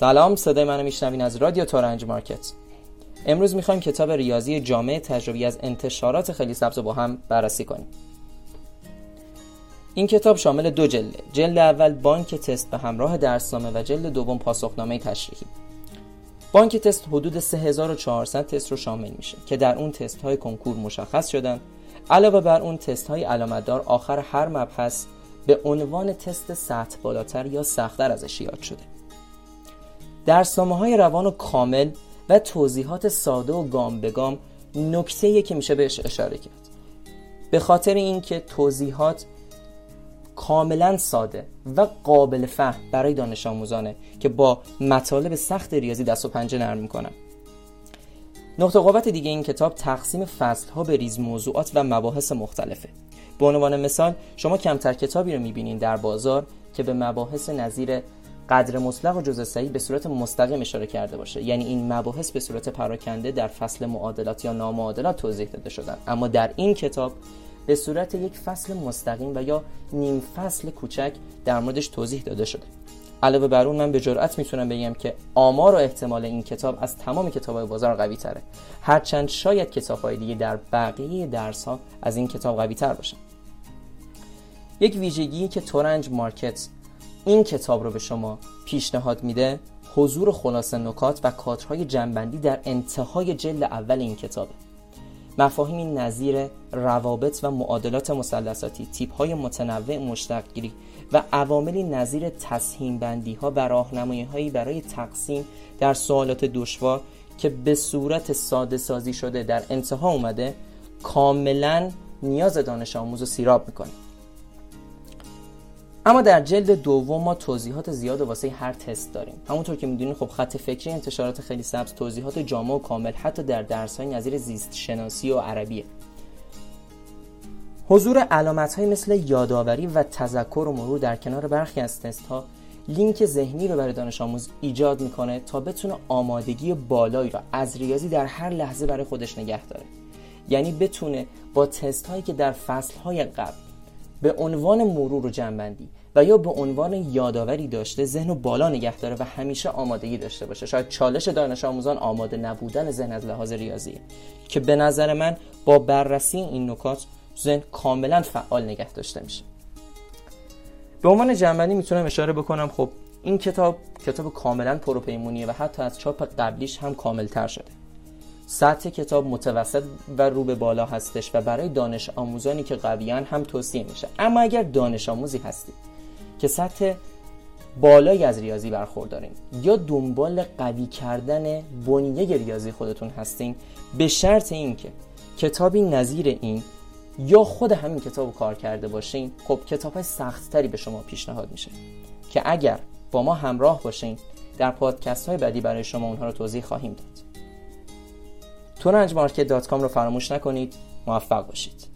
سلام صدای منو میشنوین از رادیو تورنج مارکت. امروز می‌خوایم کتاب ریاضی جامعه تجربی از انتشارات خیلی سبز رو با هم بررسی کنیم. این کتاب شامل دو جلده جلد اول بانک تست به همراه درسنامه و جلد دوم پاسخنامه تشریحی. بانک تست حدود 3400 تست رو شامل میشه که در اون تست های کنکور مشخص شدن. علاوه بر اون تست های علامتدار آخر هر مبحث به عنوان تست سطح بالاتر یا سختتر ازش یاد شده. درسنامه های روان و کامل و توضیحات ساده و گام به گام نکته که میشه بهش اشاره کرد. به خاطر اینکه توضیحات کاملا ساده و قابل فهم برای دانش آموزانه که با مطالب سخت ریاضی دست و پنجه نرم می‌کنن. نقطه قوت دیگه این کتاب تقسیم فصل ها به ریز موضوعات و مباحث مختلفه. به عنوان مثال شما کمتر کتابی رو می‌بینین در بازار که به مباحث نظیر قدر مطلق و جزء صحیح به صورت مستقیم اشاره کرده باشه. یعنی این مباحث به صورت پراکنده در فصل معادلات یا نامعادلات توضیح داده شدن. اما در این کتاب به صورت یک فصل مستقیم و یا نیم فصل کوچک در موردش توضیح داده شده. علاوه بر اون من به جرئت می‌تونم بگم که آمار و احتمال این کتاب از تمام کتابهای بازار قوی تره هرچند شاید کتابهای دیگه در بقیه درس ها از این کتاب قوی تر باشن. یک ویژگی که تورنج مارکت این کتاب رو به شما پیشنهاد میده حضور خلاصه نکات و کادرهای جنبندی در انتهای جلد اول این کتابه مفاهیمی نظیر روابط و معادلات مثلثاتی تیپ های متنوع مشتقگیری و عواملی نظیر تصحیم بندی ها و راهنمایی هایی برای تقسیم در سوالات دشوار که به صورت ساده سازی شده در انتها اومده کاملا نیاز دانش آموز رو سیراب می‌کنه. اما در جلد دوم ما توضیحات زیاد واسه هر تست داریم. همونطور که می‌دونید خب خط فکری انتشارات خیلی سبز توضیحات جامع و کامل حتی در درس های نظیر زیست شناسی و عربیه. حضور علامت های مثل یادآوری و تذکر و مرور در کنار برخی از تست ها لینک ذهنی رو برای دانش آموز ایجاد می‌کنه تا بتونه آمادگی بالایی را از ریاضی در هر لحظه برای خودش نگه داره. یعنی بتونه با تست هایی که در فصل های قبل به عنوان مرور و جنبندی و یا به عنوان یادآوری داشته ذهن و بالا نگه داره و همیشه آمادگی داشته باشه. شاید چالش دانش آموزان آماده نبودن ذهن از لحاظ ریاضیه که به نظر من با بررسی این نکات ذهن کاملا فعال نگه داشته میشه. به عنوان جنبندی می‌تونم اشاره بکنم خب این کتاب کتاب کاملا پروپیمونیه و حتی از چاپ قبلیش هم کاملتر شده. سطح کتاب متوسط و رو به بالا هستش و برای دانش آموزانی که قویان هم توصیه میشه. اما اگر دانش آموزی هستید که سطح بالایی از ریاضی برخوردارین یا دنبال قوی کردن بنیه ریاضی خودتون هستین به شرط اینکه کتابی نظیر این یا خود همین کتاب کار کرده باشین خب کتاب های سختتری به شما پیشنهاد میشه که اگر با ما همراه باشین در پادکست های بعدی برای شما اونها رو توضیح خواهیم داد. تورنجمارکت.com رو فراموش نکنید. موفق باشید.